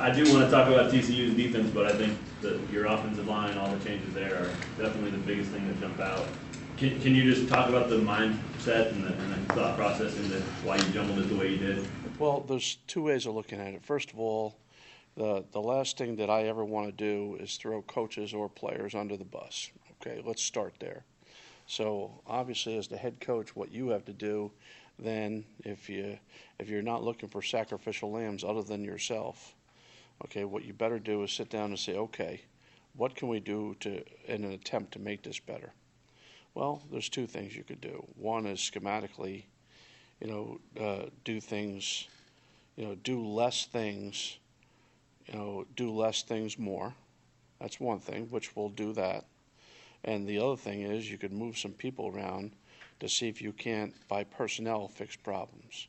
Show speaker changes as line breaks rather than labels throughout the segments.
I do want to talk about TCU's defense, but I think that your offensive line, all the changes there are definitely the biggest thing that jump out. Can, can you just talk about the mindset and the, and the thought process into why you jumbled it the way you did?
Well, there's two ways of looking at it. First of all, the, the last thing that I ever want to do is throw coaches or players under the bus. Okay, let's start there. So obviously, as the head coach, what you have to do, then if you if you're not looking for sacrificial lambs other than yourself, okay, what you better do is sit down and say, okay, what can we do to in an attempt to make this better? Well, there's two things you could do. One is schematically, you know, uh, do things, you know, do less things, you know, do less things more. That's one thing, which we'll do that. And the other thing is you could move some people around to see if you can't, by personnel, fix problems.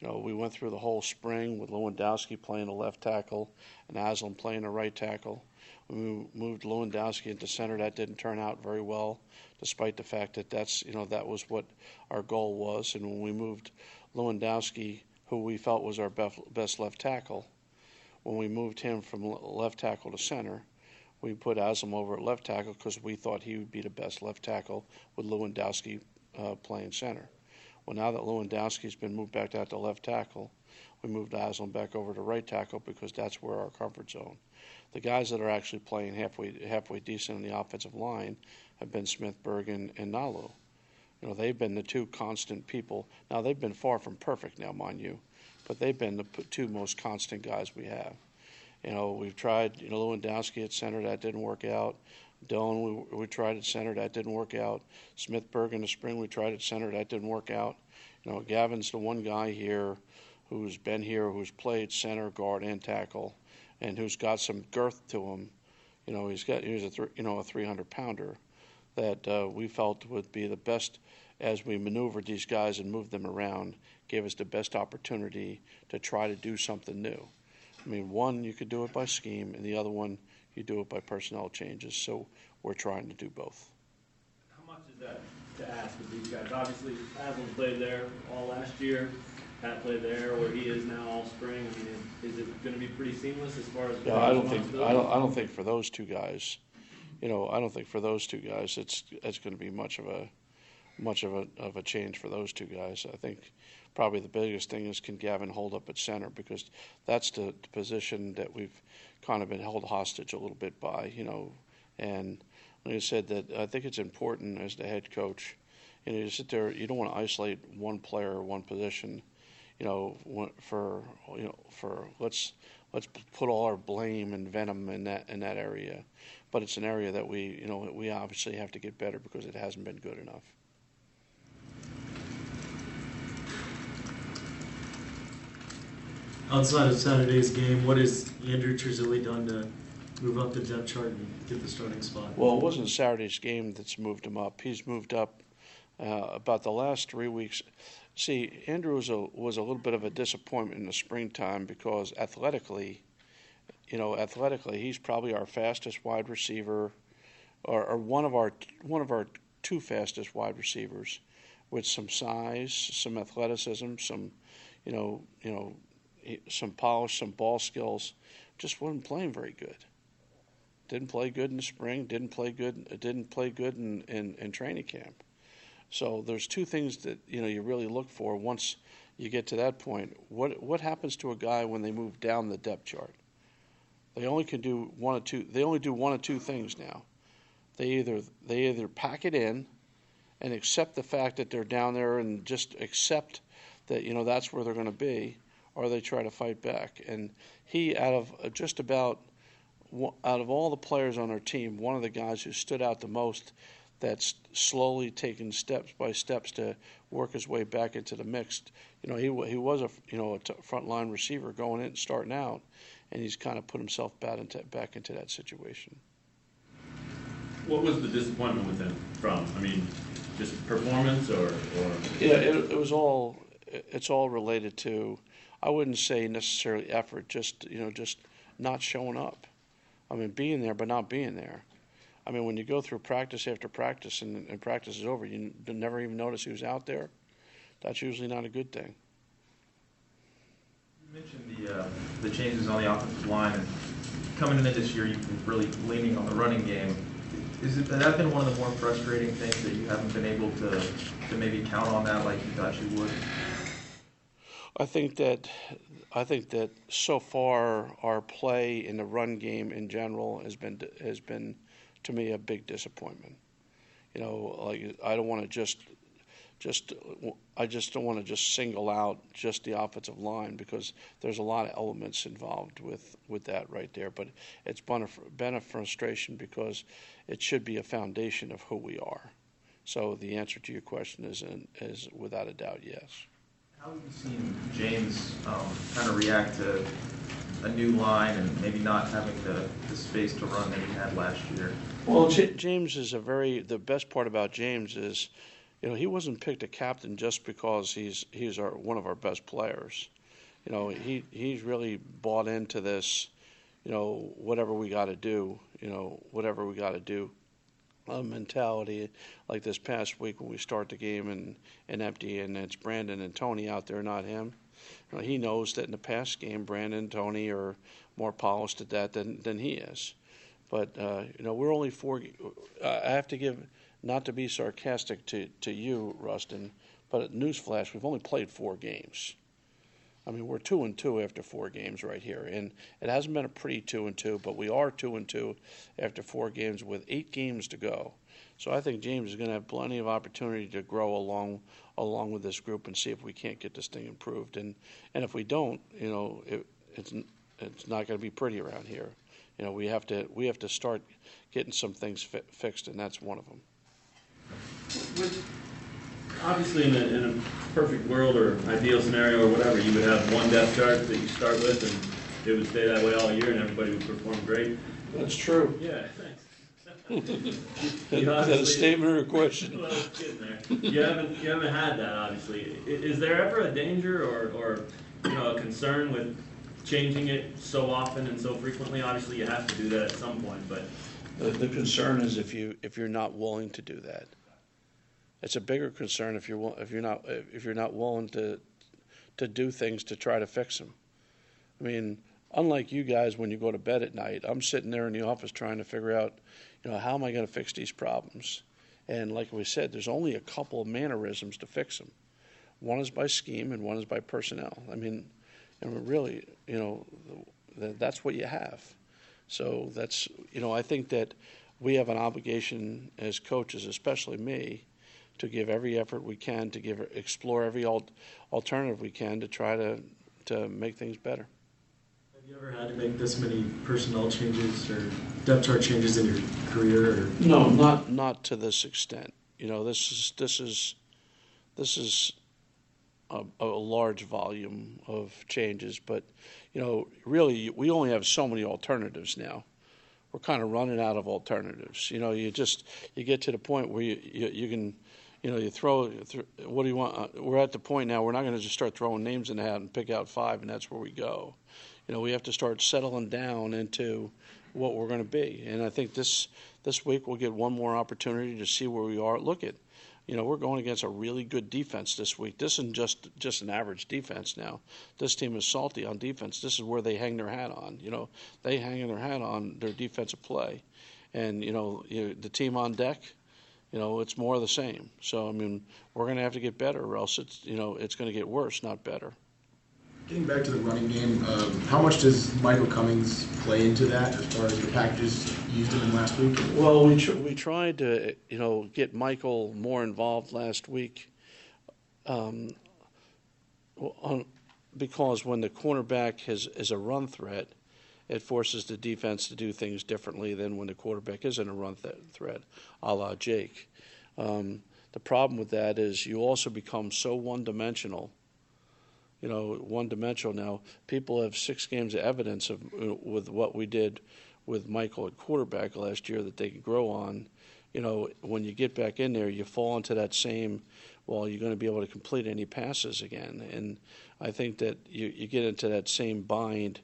You know, we went through the whole spring with Lewandowski playing a left tackle and Aslam playing a right tackle. We moved Lewandowski into center. That didn't turn out very well, despite the fact that that's you know that was what our goal was. And when we moved Lewandowski, who we felt was our best left tackle, when we moved him from left tackle to center, we put Aslam over at left tackle because we thought he would be the best left tackle with Lewandowski uh, playing center. Well, now that Lewandowski's been moved back out to left tackle, we moved Aslam back over to right tackle because that's where our comfort zone. The guys that are actually playing halfway halfway decent in the offensive line have been Smithburg, and Ngalu. You know, they've been the two constant people. Now they've been far from perfect now, mind you, but they've been the two most constant guys we have. You know, we've tried, you know, Lewandowski at center, that didn't work out. Dylan, we, we tried at center, that didn't work out. Smithburg in the spring, we tried at center, that didn't work out. You know, Gavin's the one guy here who's been here, who's played center, guard, and tackle, and who's got some girth to him. You know, he's got he's a you know a 300 pounder that uh, we felt would be the best as we maneuvered these guys and moved them around, gave us the best opportunity to try to do something new. I mean, one you could do it by scheme, and the other one you do it by personnel changes. So we're trying to do both.
How much is that to ask of these guys? Obviously, Aslam played there all last year. Pat played there where he is now all spring. I mean, is it going to be pretty seamless as far as?
Yeah, I don't think I don't I don't think for those two guys, you know, I don't think for those two guys it's it's going to be much of a much of a of a change for those two guys. I think probably the biggest thing is can Gavin hold up at center because that's the, the position that we've kind of been held hostage a little bit by, you know. And like I said, that I think it's important as the head coach, you know, you sit there, you don't want to isolate one player one position, you know, for you know for let's let's put all our blame and venom in that in that area. But it's an area that we you know we obviously have to get better because it hasn't been good enough.
Outside of Saturday's game, what has Andrew Turzilli done to move up the depth chart and get the starting spot?
Well, it wasn't Saturday's game that's moved him up. He's moved up uh, about the last three weeks. See, Andrew was a, was a little bit of a disappointment in the springtime because athletically, you know, athletically, he's probably our fastest wide receiver, or, or one of our one of our two fastest wide receivers, with some size, some athleticism, some, you know, you know, some polish, some ball skills. Just wasn't playing very good. Didn't play good in the spring. Didn't play good. Didn't play good in, in, in training camp. So there's two things that you know you really look for once you get to that point. What what happens to a guy when they move down the depth chart? They only can do one or two. They only do one or two things now. They either they either pack it in and accept the fact that they're down there and just accept that you know that's where they're going to be, or they try to fight back. And he, out of uh, just about out of all the players on our team, one of the guys who stood out the most that's slowly taken steps by steps to work his way back into the mix. You know, he he was a you know a t- front line receiver going in and starting out, and he's kind of put himself back into back into that situation.
What was the disappointment with him from? I mean, just performance or, or?
Yeah, it, it was all it's all related to I wouldn't say necessarily effort, just you know, just not showing up. I mean, being there but not being there. I mean, when you go through practice after practice and, and practice is over, you never even notice he was out there. That's usually not a good thing.
You
mentioned the, uh, the changes on the offensive line, and coming into this year, you've been really leaning on the running game. Is it, has that been one of the more frustrating things that you haven't been able to, to maybe count on that like you thought you would?
I think that I think that so far our play in the run game in general has been has been to me a big disappointment. You know, like I don't want to just just I just don't want to just single out just the offensive line because there's a lot of elements involved with with that right there. But it's been a, been a frustration because it should be a foundation of who we are. So the answer to your question is is without a doubt yes.
How have you seen James um, kind of react to a new line and maybe not having the, the space to run that he had last year?
Well, J- James is a very. The best part about James is, you know, he wasn't picked a captain just because he's he's our one of our best players. You know, he he's really bought into this. You know, whatever we got to do. You know, whatever we got to do mentality like this past week when we start the game and, and empty and it's Brandon and Tony out there, not him. You know, he knows that in the past game, Brandon and Tony are more polished at that than, than he is. But, uh, you know, we're only four. Uh, I have to give, not to be sarcastic to, to you, Rustin, but at newsflash, we've only played four games. I mean, we're two and two after four games right here, and it hasn't been a pretty two and two, but we are two and two after four games with eight games to go. So I think James is going to have plenty of opportunity to grow along along with this group and see if we can't get this thing improved. And and if we don't, you know, it, it's it's not going to be pretty around here. You know, we have to we have to start getting some things fi- fixed, and that's one of them.
With, obviously, in a, in a perfect world or ideal scenario or whatever, you would have one depth chart that you start with, and it would stay that way all year, and everybody would perform great.
That's true.
Yeah, thanks.
Is that a statement or a question?
Well, it's getting there. You haven't, you haven't had that, obviously. I- Is there ever a danger or, or, you know, a concern with changing it so often and so frequently? Obviously, you have to do that at some point, but
The, the concern is if you if you're not willing to do that. It's a bigger concern if you're if you're not if you're not willing to to do things to try to fix them. I mean, unlike you guys, when you go to bed at night, I'm sitting there in the office trying to figure out, you know, how am I going to fix these problems? And like we said, there's only a couple of mannerisms to fix them. One is by scheme, and one is by personnel. I mean, and really, you know, that's what you have. So that's, you know, I think that we have an obligation as coaches, especially me, to give every effort we can to give explore every alt- alternative we can to try to to make things better.
Have you ever had to make this many personnel changes or depth chart changes in your career? Or?
No, not not to this extent. You know, this is this is this is a, a large volume of changes, but you know, really, we only have so many alternatives now. We're kind of running out of alternatives. You know, you just you get to the point where you you, you can. You know, you throw. What do you want? Uh, we're at the point now. We're not going to just start throwing names in the hat and pick out five, and that's where we go. You know, we have to start settling down into what we're going to be. And I think this this week we'll get one more opportunity to see where we are. Look at, you know, we're going against a really good defense this week. This isn't just just an average defense now. This team is salty on defense. This is where they hang their hat on. You know, they hang their hat on their defensive play, and you know, you, the team on deck. You know, it's more of the same. So I mean, we're going to have to get better, or else it's you know it's going to get worse, not better.
Getting back to the running game, um, how much does Michael Cummings play into that as far as the packages used him in last week?
Well, we tr- we tried to you know get Michael more involved last week, um, on, because when the cornerback has is a run threat, it forces the defense to do things differently than when the quarterback is in a run th- threat, a la Jake. Um, the problem with that is you also become so one dimensional you know, one dimensional now. People have six games of evidence of with what we did with Michael at quarterback last year that they can grow on. You know, when you get back in there, you fall into that same. Well, you're going to be able to complete any passes again, and I think that you, you get into that same bind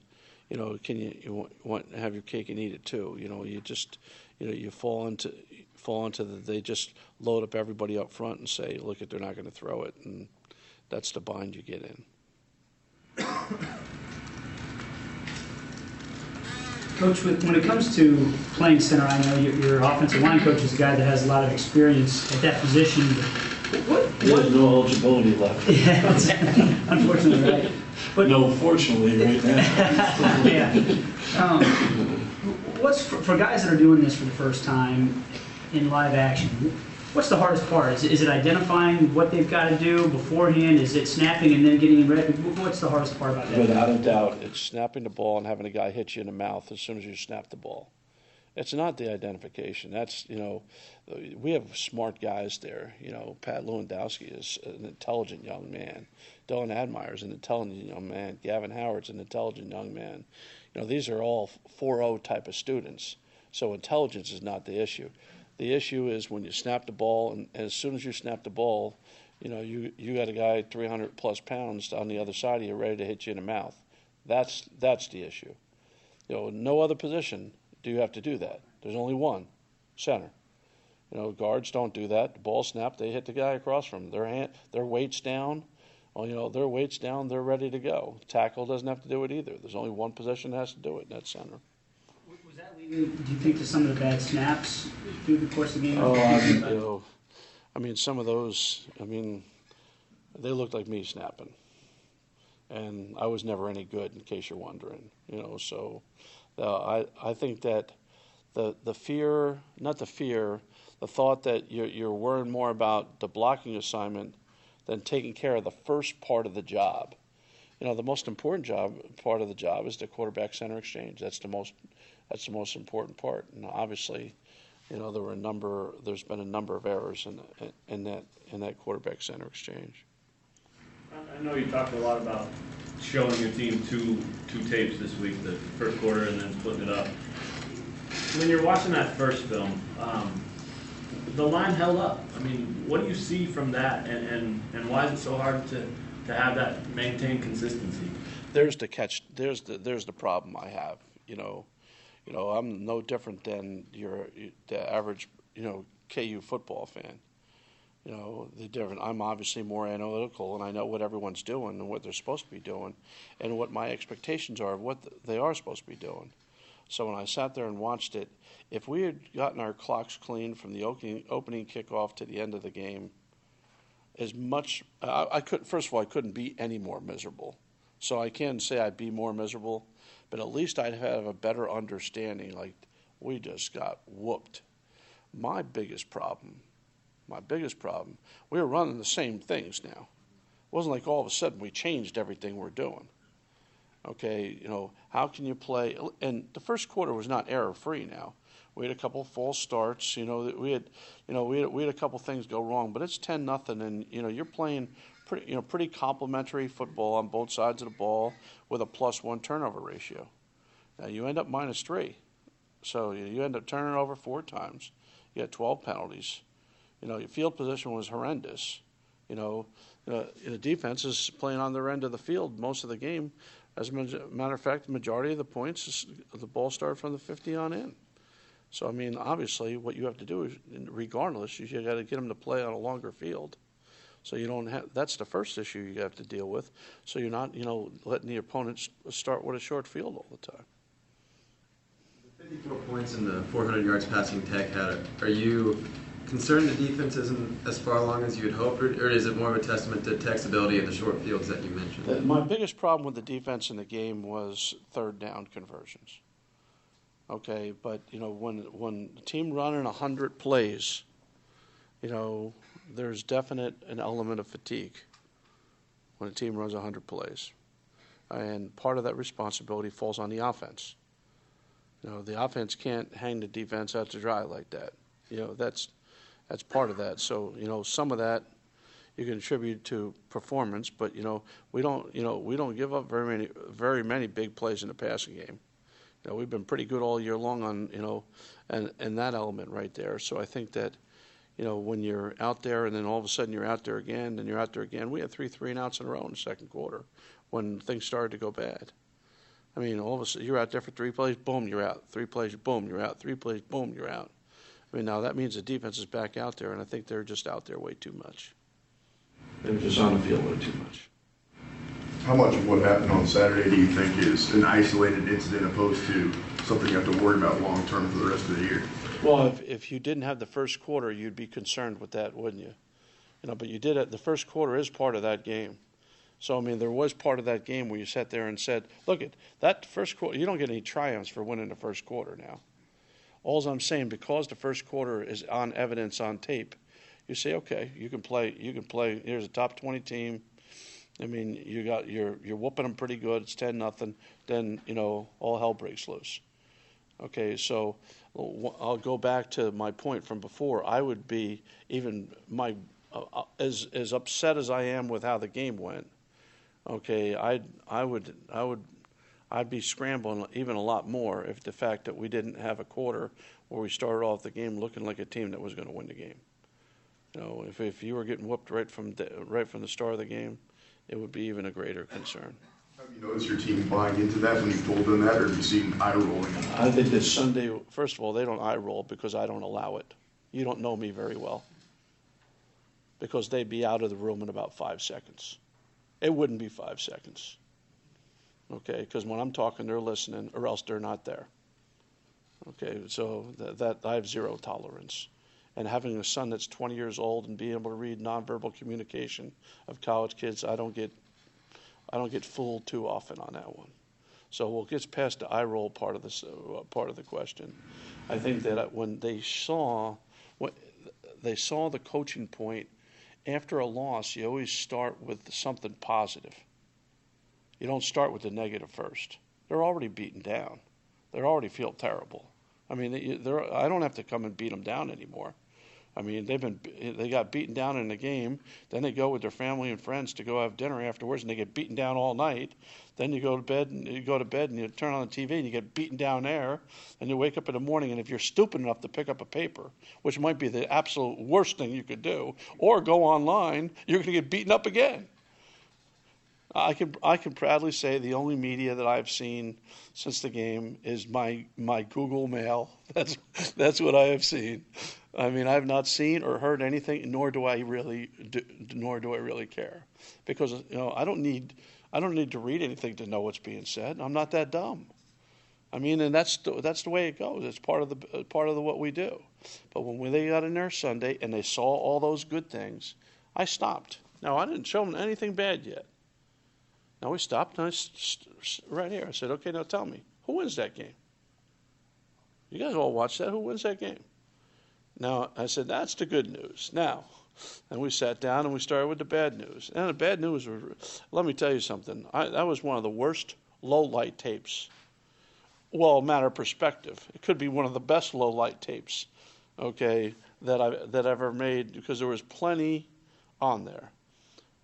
you know, can you you want, have your cake and eat it too? You know, you just you know you fall into fall into the, they just load up everybody up front and say, look, at they're not going to throw it, and that's the bind you get in.
Coach, when it comes to playing center, I know your, your, offensive line coach is a guy that has a lot of experience at that position. What, what?
There's no eligibility left.
yeah, unfortunately, right. But
No, fortunately, right now.
yeah. Um, what's for, for guys that are doing this for the first time in live action? What's the hardest part? Is it, is it identifying what they've got to do beforehand? Is it snapping and then getting in ready? What's the hardest part about that?
Without a doubt, it's snapping the ball and having a guy hit you in the mouth as soon as you snap the ball. It's not the identification. That's, you know, we have smart guys there. You know, Pat Lewandowski is an intelligent young man. Dylan Admire is an intelligent young man. Gavin Howard's an intelligent young man. You know, these are all 4-0 type of students. So intelligence is not the issue. The issue is when you snap the ball, and, and as soon as you snap the ball, you know, you, you got a guy 300 plus pounds on the other side of you ready to hit you in the mouth. That's, that's the issue. You know, no other position do you have to do that. There's only one, center. You know, guards don't do that. The ball snap, they hit the guy across from them. Their hand, their weights down. Well, you know, their weights down, they're ready to go. Tackle doesn't have to do it either. There's only one position that has to do it, and that's center.
Was that leading, do you think, to some of the bad snaps through the course of the game?
Oh, I, you know, I mean, some of those, I mean, they looked like me snapping. And I was never any good, in case you're wondering. You know, so uh, I, I think that the, the fear, not the fear, the thought that you're, you're worrying more about the blocking assignment than taking care of the first part of the job. You know, the most important job part of the job is the quarterback center exchange. That's the most that's the most important part. And obviously, you know, there were a number. There's been a number of errors in in that in that quarterback center exchange.
I- know you talked a lot about showing your team two, two tapes this week, the first quarter and then splitting it up. When you're watching that first film, um, the line held up. I mean, what do you see from that and, and, and why is it so hard to, to have that maintain consistency?
There's the catch. There's the there's the problem I have. You know, you know, I'm no different than your the average you know KU football fan. You know, the different. I'm obviously more analytical, and I know what everyone's doing and what they're supposed to be doing, and what my expectations are of what they are supposed to be doing. So when I sat there and watched it, if we had gotten our clocks clean from the opening, opening kickoff to the end of the game, as much I, I could. First of all, I couldn't be any more miserable. So I can't say I'd be more miserable, but at least I'd have a better understanding. Like we just got whooped. My biggest problem, my biggest problem, we were running the same things now. It wasn't like all of a sudden we changed everything we're doing. Okay, you know, how can you play? And the first quarter was not error free now. We had a couple false starts. You know, we had, you know, we had, we had a couple things go wrong, but it's ten nothing, and you know, you're playing pretty, you know, pretty complimentary football on both sides of the ball with a plus one turnover ratio. Now you end up minus three, so you, you end up turning over four times. You had twelve penalties. You know, your field position was horrendous. You know, uh, the defense is playing on their end of the field most of the game. As a matter of fact, the majority of the points, the ball started from the 50 on in. So, I mean, obviously, what you have to do is, regardless, you got to get them to play on a longer field. So you don't have. That's the first issue you have to deal with. So you're not, you know, letting the opponents start with a short field all the time.
The 54 points and the 400 yards passing Tech had. Are you concerned the defense isn't as far along as you had hoped, or, or is it more of a testament to Tech's ability in the short fields that you mentioned?
My biggest problem with the defense in the game was third down conversions. Okay, but you know when when the team running hundred plays, you know there's definite an element of fatigue when a team runs hundred plays, and part of that responsibility falls on the offense. You know the offense can't hang the defense out to dry like that. You know that's that's part of that. So you know some of that you can attribute to performance, but you know we don't you know we don't give up very many very many big plays in the passing game. You know, we've been pretty good all year long on you know, and and that element right there. So I think that, you know, when you're out there and then all of a sudden you're out there again and you're out there again. We had three three and outs in a row in the second quarter, when things started to go bad. I mean, all of a sudden you're out there for three plays, boom, you're out. Three plays, boom, you're out. Three plays, boom, you're out. I mean, now that means the defense is back out there, and I think they're just out there way too much. They're just on the field way too much.
How much of what happened on Saturday do you think is an isolated incident opposed to something you have to worry about long-term for the rest of the year.
Well, if, if you didn't have the first quarter, you'd be concerned with that, wouldn't you? You know, but you did it. The first quarter is part of that game. So I mean, there was part of that game where you sat there and said, "Look at that first quarter. You don't get any triumphs for winning the first quarter now." All I'm saying, because the first quarter is on evidence on tape, you say, "Okay, you can play. You can play. Here's a top 20 team. I mean, you got you're you're whooping them pretty good. It's 10 nothing. Then you know all hell breaks loose." Okay, so I'll go back to my point from before. I would be even my uh, uh, as as upset as I am with how the game went. Okay, I I would I would I'd be scrambling even a lot more if the fact that we didn't have a quarter where we started off the game looking like a team that was going to win the game. You know, if if you were getting whooped right from the, right from the start of the game, it would be even a greater concern.
Have you noticed your team buying into that when you told them that, or have you seen eye rolling?
I think that Sunday, first of all, they don't eye roll because I don't allow it. You don't know me very well. Because they'd be out of the room in about five seconds. It wouldn't be five seconds. Okay, because when I'm talking, they're listening, or else they're not there. Okay, so that, that I have zero tolerance. And having a son that's 20 years old and being able to read nonverbal communication of college kids, I don't get, I don't get fooled too often on that one. So we'll get past the eye roll part of this uh, part of the question. I think that when they saw what they saw the coaching point after a loss, you always start with something positive. You don't start with the negative first. They're already beaten down. They already feel terrible. I mean, they, they're, I don't have to come and beat them down anymore. I mean, they've been they got beaten down in the game. Then they go with their family and friends to go have dinner afterwards, and they get beaten down all night. Then you go to bed and you go to bed and you turn on the TV and you get beaten down there. And you wake up in the morning, and if you're stupid enough to pick up a paper, which might be the absolute worst thing you could do, or go online, you're going to get beaten up again. I can I can proudly say the only media that I've seen since the game is my my Google Mail. That's that's what I have seen. I mean, I've not seen or heard anything, nor do I really do, nor do I really care, because you know I don't need I don't need to read anything to know what's being said. I'm not that dumb. I mean, and that's the, that's the way it goes. It's part of the part of the, what we do. But when they got in there Sunday and they saw all those good things, I stopped. Now I didn't show them anything bad yet. Now we stopped and I st- right here. I said, okay, now tell me, who wins that game? You guys all watch that. Who wins that game? Now I said, that's the good news. Now, and we sat down and we started with the bad news. And the bad news was, let me tell you something. I, that was one of the worst low light tapes. Well, matter of perspective, it could be one of the best low light tapes, okay, that I that I've ever made because there was plenty on there.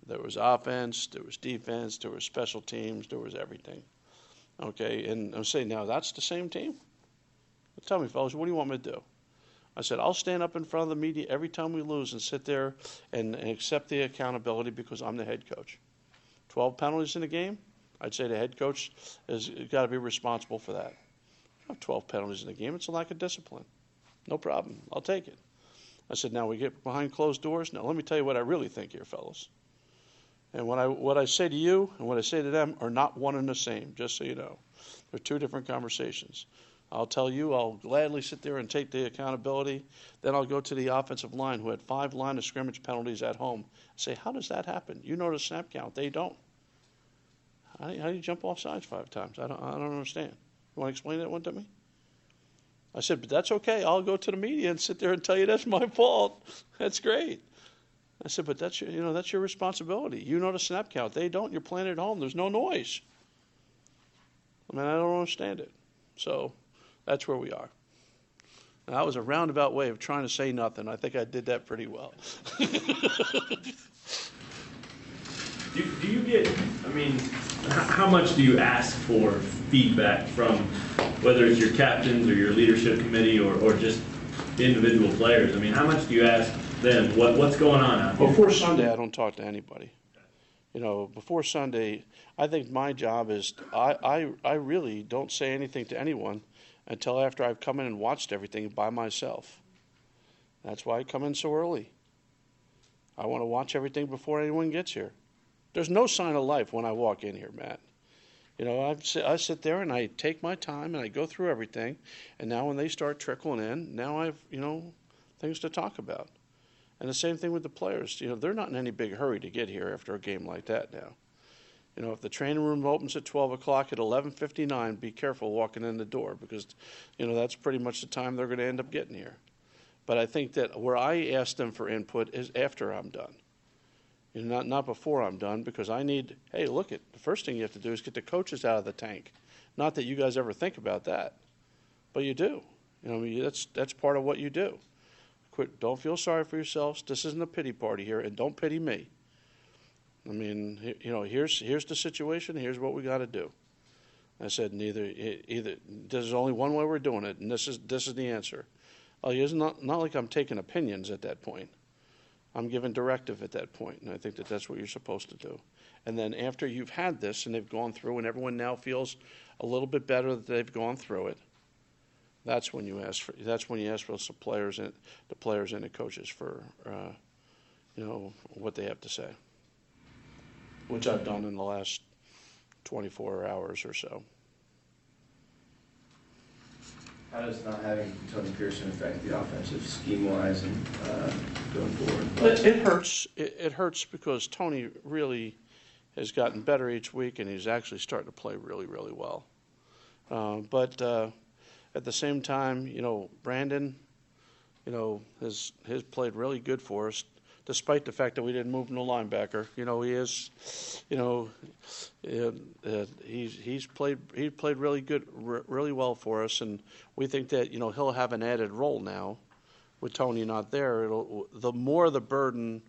There was offense, there was defense, there was special teams, there was everything. Okay, and I'm saying now that's the same team. Tell me, fellas, what do you want me to do? I said I'll stand up in front of the media every time we lose and sit there and, and accept the accountability because I'm the head coach. Twelve penalties in a game. I'd say the head coach has got to be responsible for that. have 12 penalties in a game. It's a lack of discipline. No problem. I'll take it. I said, now we get behind closed doors. Now let me tell you what I really think here, fellas. And what I what I say to you and what I say to them are not one and the same. Just so you know, they're two different conversations. I'll tell you, I'll gladly sit there and take the accountability. Then I'll go to the offensive line who had five line of scrimmage penalties at home. Say, how does that happen? You know the snap count. They don't. How do you, how do you jump off sides five times? I don't, I don't understand. You want to explain that one to me? I said, but that's okay. I'll go to the media and sit there and tell you that's my fault. That's great. I said, but that's your, you know, that's your responsibility. You know the snap count. They don't. You're playing at home. There's no noise. I mean, I don't understand it. So that's where we are. Now, that was a roundabout way of trying to say nothing. I think I did that pretty well.
do, do you get, I mean, how much do you ask for feedback from whether it's your captains or your leadership committee or, or just individual players? I mean, how much do you ask them? What, what's going on out here?
Before Sunday, I don't talk to anybody. You know, before Sunday, I think my job is I, I, I really don't say anything to anyone until after I've come in and watched everything by myself. That's why I come in so early. I want to watch everything before anyone gets here. There's no sign of life when I walk in here, Matt. You know, I I sit there and I take my time and I go through everything, and now when they start trickling in, now I've you know things to talk about. And the same thing with the players. You know, they're not in any big hurry to get here after a game like that now. You know, if the training room opens at 12 o'clock at 11:59, be careful walking in the door because, you know, that's pretty much the time they're going to end up getting here. But I think that where I ask them for input is after I'm done. You know, not not before I'm done because I need. Hey, look at the first thing you have to do is get the coaches out of the tank. Not that you guys ever think about that, but you do. You know, I mean, that's that's part of what you do. Quit. Don't feel sorry for yourselves. This isn't a pity party here, and don't pity me. I mean, you know, here's here's the situation. Here's what we got to do. I said, neither either. There's only one way we're doing it, and this is this is the answer. Oh, it's not not like I'm taking opinions at that point. I'm giving directive at that point, and I think that that's what you're supposed to do. And then after you've had this and they've gone through, and everyone now feels a little bit better that they've gone through it, that's when you ask for. That's when you ask for the players and the players and the coaches for, uh, you know, what they have to say, which I've done in the last 24 hours or so.
How does not having Tony Pierson affect the offensive scheme wise and uh, going forward?
It, it hurts. It, it hurts because Tony really has gotten better each week, and he's actually starting to play really, really well. Uh, but uh, at the same time, you know, Brandon, you know, has has played really good for us, despite the fact that we didn't move him to linebacker. You know, he is, you know, uh, he's he's played he played really good, re- really well for us, and we think that you know he'll have an added role now with Tony not there, it'll the more the burden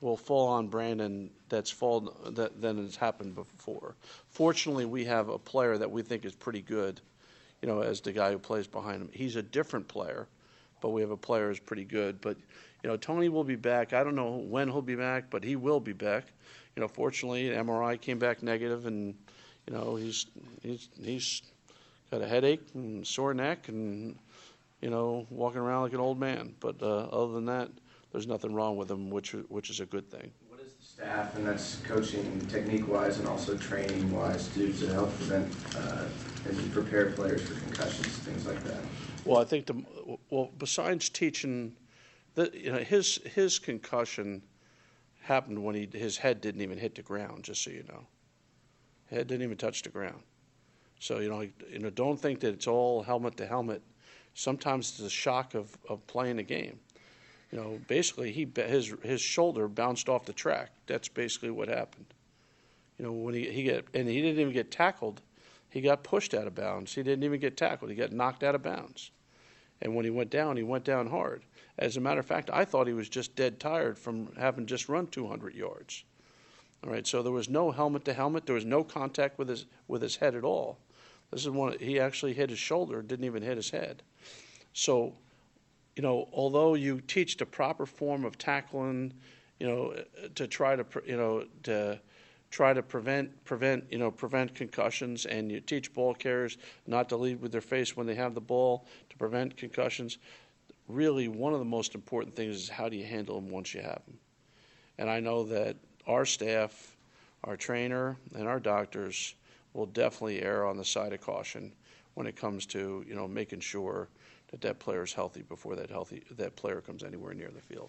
will fall on Brandon that's fall that than has happened before. Fortunately, we have a player that we think is pretty good, you know, as the guy who plays behind him. He's a different player, but we have a player who's pretty good. But you know, Tony will be back. I don't know when he'll be back, but he will be back. You know, fortunately, MRI came back negative, and you know he's he's he's got a headache and sore neck and you know, walking around like an old man. But uh, other than that, there's nothing wrong with him, which which is a good thing.
What is the staff, and that's coaching technique wise and also training wise, do to help prevent uh, and prepare players for concussions, things like that?
Well, I think the well besides teaching, the you know his his concussion happened when he his head didn't even hit the ground. Just so you know, head didn't even touch the ground. So you know you know don't think that it's all helmet to helmet. Sometimes it's the shock of, of playing a game. You know, basically he his his shoulder bounced off the track. That's basically what happened. You know, when he he get and he didn't even get tackled, he got pushed out of bounds. He didn't even get tackled. He got knocked out of bounds. And when he went down, he went down hard. As a matter of fact, I thought he was just dead tired from having just run 200 yards. All right, so there was no helmet to helmet. There was no contact with his with his head at all. This is one. He actually hit his shoulder, didn't even hit his head. So, you know, although you teach the proper form of tackling, you know, to try to, you know, to try to prevent prevent you know prevent concussions, and you teach ball carriers not to lead with their face when they have the ball to prevent concussions. Really, one of the most important things is how do you handle them once you have them. And I know that our staff, our trainer, and our doctors will definitely err on the side of caution when it comes to you know making sure that that player is healthy before that healthy that player comes anywhere near the field.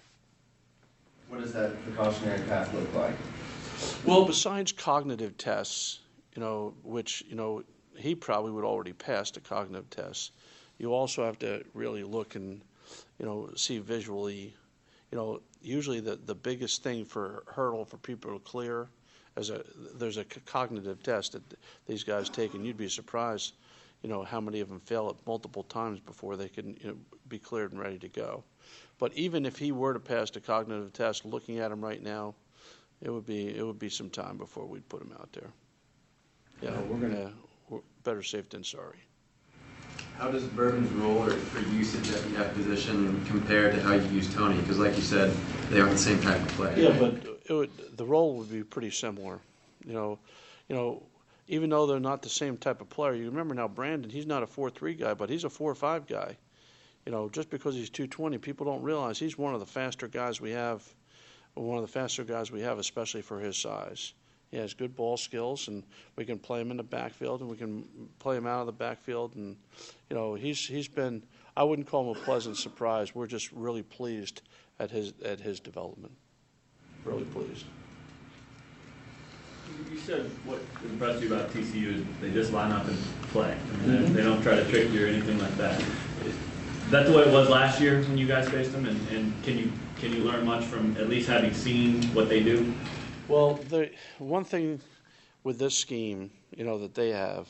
What does that precautionary path look like?
Well, besides cognitive tests, you know, which you know he probably would already pass the cognitive tests, you also have to really look and you know see visually. You know, usually the the biggest thing for hurdle for people to clear as a there's a cognitive test that these guys take, and you'd be surprised, you know, how many of them fail it multiple times before they can you know, be cleared and ready to go. But even if he were to pass the cognitive test, looking at him right now, it would be it would be some time before we'd put him out there. Yeah, we're gonna we're better safe than sorry.
How does Bourbon's role or for usage at the F position compare to how you use Tony? Because like you said, they aren't the same type of player.
Yeah, but it would, the role would be pretty similar. You know, you know, even though they're not the same type of player. You remember now, Brandon, he's not a four-three guy, but he's a four-five guy. You know, just because he's 220, people don't realize he's one of the faster guys we have, one of the faster guys we have, especially for his size. He has good ball skills, and we can play him in the backfield, and we can play him out of the backfield, and you know he's he's been. I wouldn't call him a pleasant surprise. We're just really pleased at his at his development. Really pleased.
You said what impressed you about TCU is they just line up and play. I mean, they- mm-hmm. they don't try to trick you or anything like that. Is that the way it was last year when you guys faced them? And, and can you can you learn much from at least having seen what they do?
Well, the one thing with this scheme, you know, that they have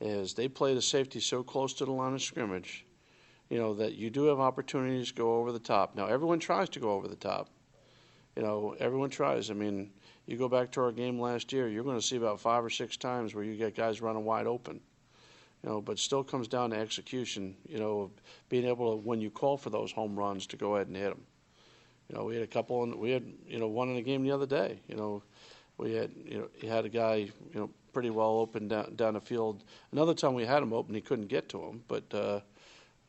is they play the safety so close to the line of scrimmage, you know, that you do have opportunities to go over the top. Now, everyone tries to go over the top. You know, everyone tries. I mean, you go back to our game last year, you're going to see about five or six times where you get guys running wide open. You know, but still comes down to execution. You know, being able to when you call for those home runs to go ahead and hit them. You know, we had a couple, and we had you know one in the game the other day. You know, we had you know he had a guy you know pretty well open down down the field. Another time we had him open, he couldn't get to him. But uh,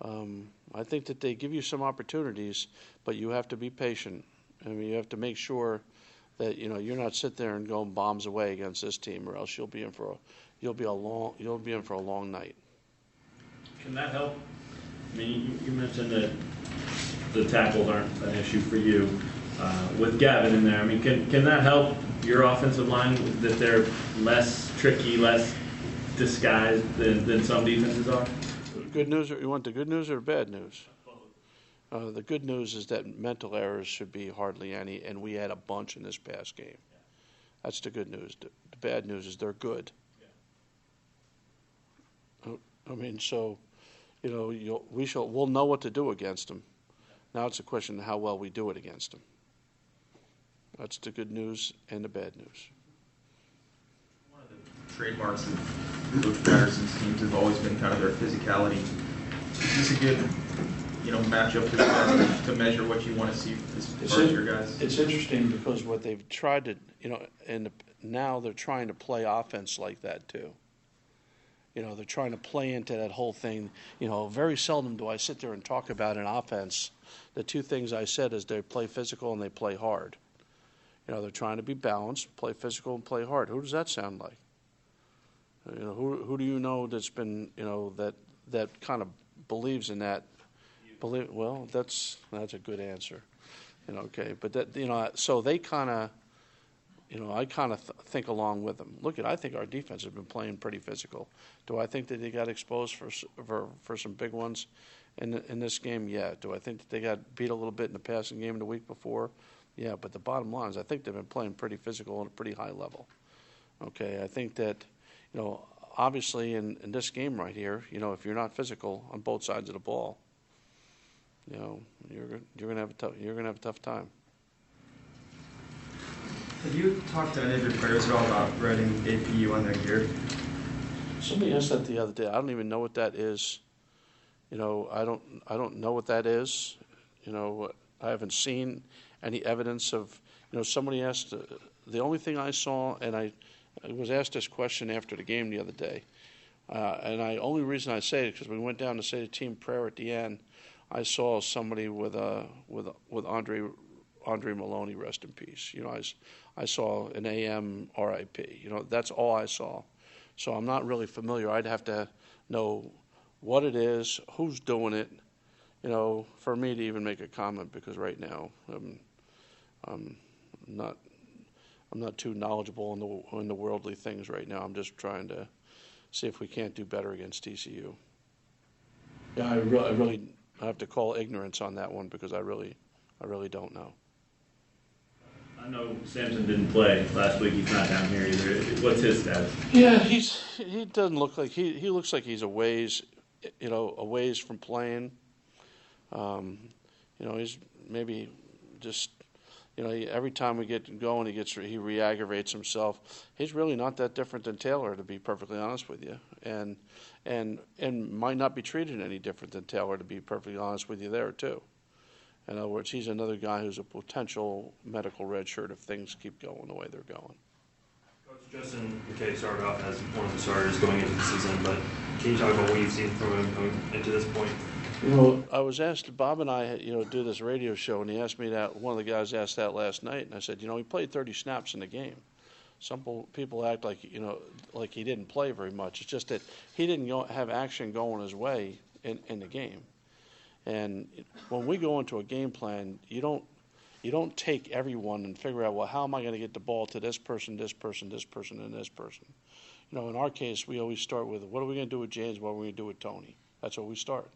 um, I think that they give you some opportunities, but you have to be patient. I mean, you have to make sure that you know you're not sit there and going bombs away against this team, or else you'll be in for a you'll be a long you'll be in for a long night.
Can that help? I mean, you, you mentioned that the tackles aren't an issue for you. Uh, with Gavin in there, I mean, can, can that help your offensive line that they're less tricky, less disguised than, than some defenses are?
Good news, or you want the good news or bad news? Uh, the good news is that mental errors should be hardly any, and we had a bunch in this past game. That's the good news. The, the bad news is they're good. I mean, so, you know, we shall we'll know what to do against them. Now it's a question of how well we do it against them. That's the good news and the bad news.
One of the trademarks of Coach Patterson's teams have always been kind of their physicality. Is this a good, you know, matchup to, to measure what you want to see as
It's
far as your guys?
It's interesting because what they've tried to, you know, and now they're trying to play offense like that too. You know, they're trying to play into that whole thing. You know, very seldom do I sit there and talk about an offense. The two things I said is they play physical and they play hard. You know, they're trying to be balanced, play physical and play hard. Who does that sound like? You know, who who do you know that's been, you know, that that kind of believes in that? Believe well, that's that's a good answer. You know, okay, but that you know, so they kind of, you know, I kind of th- think along with them. Look at, I think our defense has been playing pretty physical. Do I think that they got exposed for for for some big ones in in this game? Yeah. Do I think that they got beat a little bit in the passing game the week before? Yeah. But the bottom line is, I think they've been playing pretty physical at a pretty high level. Okay, I think that, you know, obviously in, in this game right here, you know, if you're not physical on both sides of the ball, you know, you're you're gonna have a tough you're gonna have a tough time.
Have you talked to any of your players at all about writing APU on their gear?
Somebody asked that the other day. I don't even know what that is. You know, I don't I don't know what that is. You know, I haven't seen any evidence of. You know, somebody asked. Uh, the only thing I saw, and I, I was asked this question after the game the other day, uh, and I only reason I say it because we went down to say the team prayer at the end. I saw somebody with uh, with with Andre Andre Maloney, rest in peace. You know, I, I saw an AM RIP. You know, that's all I saw. So I'm not really familiar. I'd have to know what it is, who's doing it, you know, for me to even make a comment because right now I'm, I'm not I'm not too knowledgeable in the in the worldly things right now. I'm just trying to see if we can't do better against TCU. Yeah, I, re- I really have to call ignorance on that one because I really I really don't know.
I know Samson didn't play last week. He's not down here either. What's his status?
Yeah, he's he doesn't look like he he looks like he's a ways, you know, a ways from playing. Um, you know, he's maybe just, you know, every time we get going, he gets he re-aggravates himself. He's really not that different than Taylor, to be perfectly honest with you, and and and might not be treated any different than Taylor, to be perfectly honest with you, there too. In other words, he's another guy who's a potential medical redshirt if things keep going the way they're going.
Coach Justin McCay started off as one of the starters going into the season, but can you talk about what you've seen from him coming into this point?
You know, I was asked, Bob and I, you know, do this radio show, and he asked me that. One of the guys asked that last night, and I said, you know, he played 30 snaps in the game. Some people act like, you know, like he didn't play very much. It's just that he didn't go, have action going his way in, in the game. And when we go into a game plan, you don't, you don't take everyone and figure out, well, how am I going to get the ball to this person, this person, this person, and this person? You know, in our case, we always start with, what are we going to do with James? What are we going to do with Tony? That's where we start.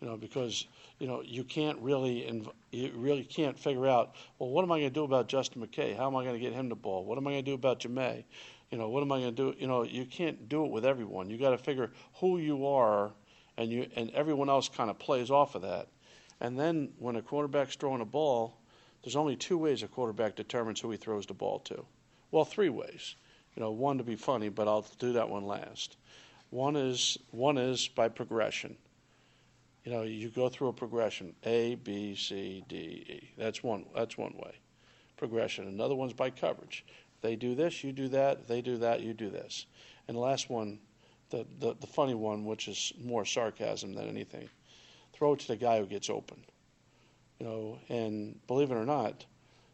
You know, because you know you can't really, inv- you really can't figure out. Well, what am I going to do about Justin McCay? How am I going to get him the ball? What am I going to do about Jimmay? You know, what am I going to do? You know, you can't do it with everyone. You got to figure who you are, and you and everyone else kind of plays off of that. And then when a quarterback's throwing a ball, there's only two ways a quarterback determines who he throws the ball to. Well, three ways. You know, one to be funny, but I'll do that one last. One is one is by progression. You know, you go through a progression A, B, C, D, E. That's one. That's one way. Progression. Another one's by coverage. They do this, you do that. They do that, you do this. And the last one, the the, the funny one, which is more sarcasm than anything, throw it to the guy who gets open. You know, and believe it or not,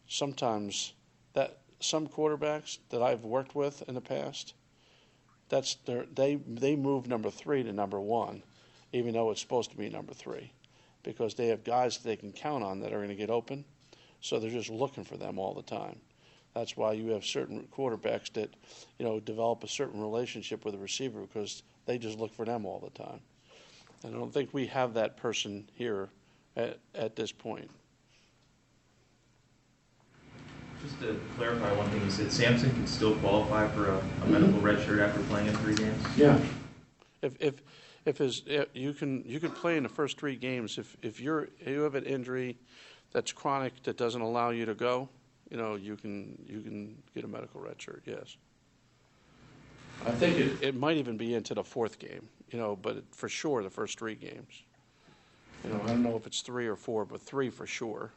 sometimes that some quarterbacks that I've worked with in the past, that's their, they they move number three to number one, even though it's supposed to be number three, because they have guys that they can count on that are going to get open, so they're just looking for them all the time. That's why you have certain quarterbacks that, you know, develop a certain relationship with a receiver because they just look for them all the time. And I don't think we have that person here at, at this point.
Just to clarify one thing, you said Sampson can still qualify for a, a medical red shirt after playing in three games?
Yeah. If if if his eh, you can you can play in the first three games if if you're if you have an injury that's chronic that doesn't allow you to go, you know you can you can get a medical red shirt. Yes. I think it, it might even be into the fourth game, you know, but for sure the first three games. You know, I don't know if it's three or four, but three for sure.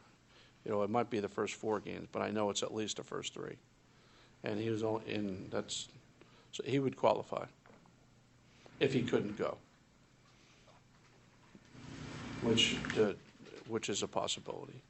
You know, it might be the first four games, but I know it's at least the first three. And he was only in that's so he would qualify if he couldn't go, which uh, which is a possibility.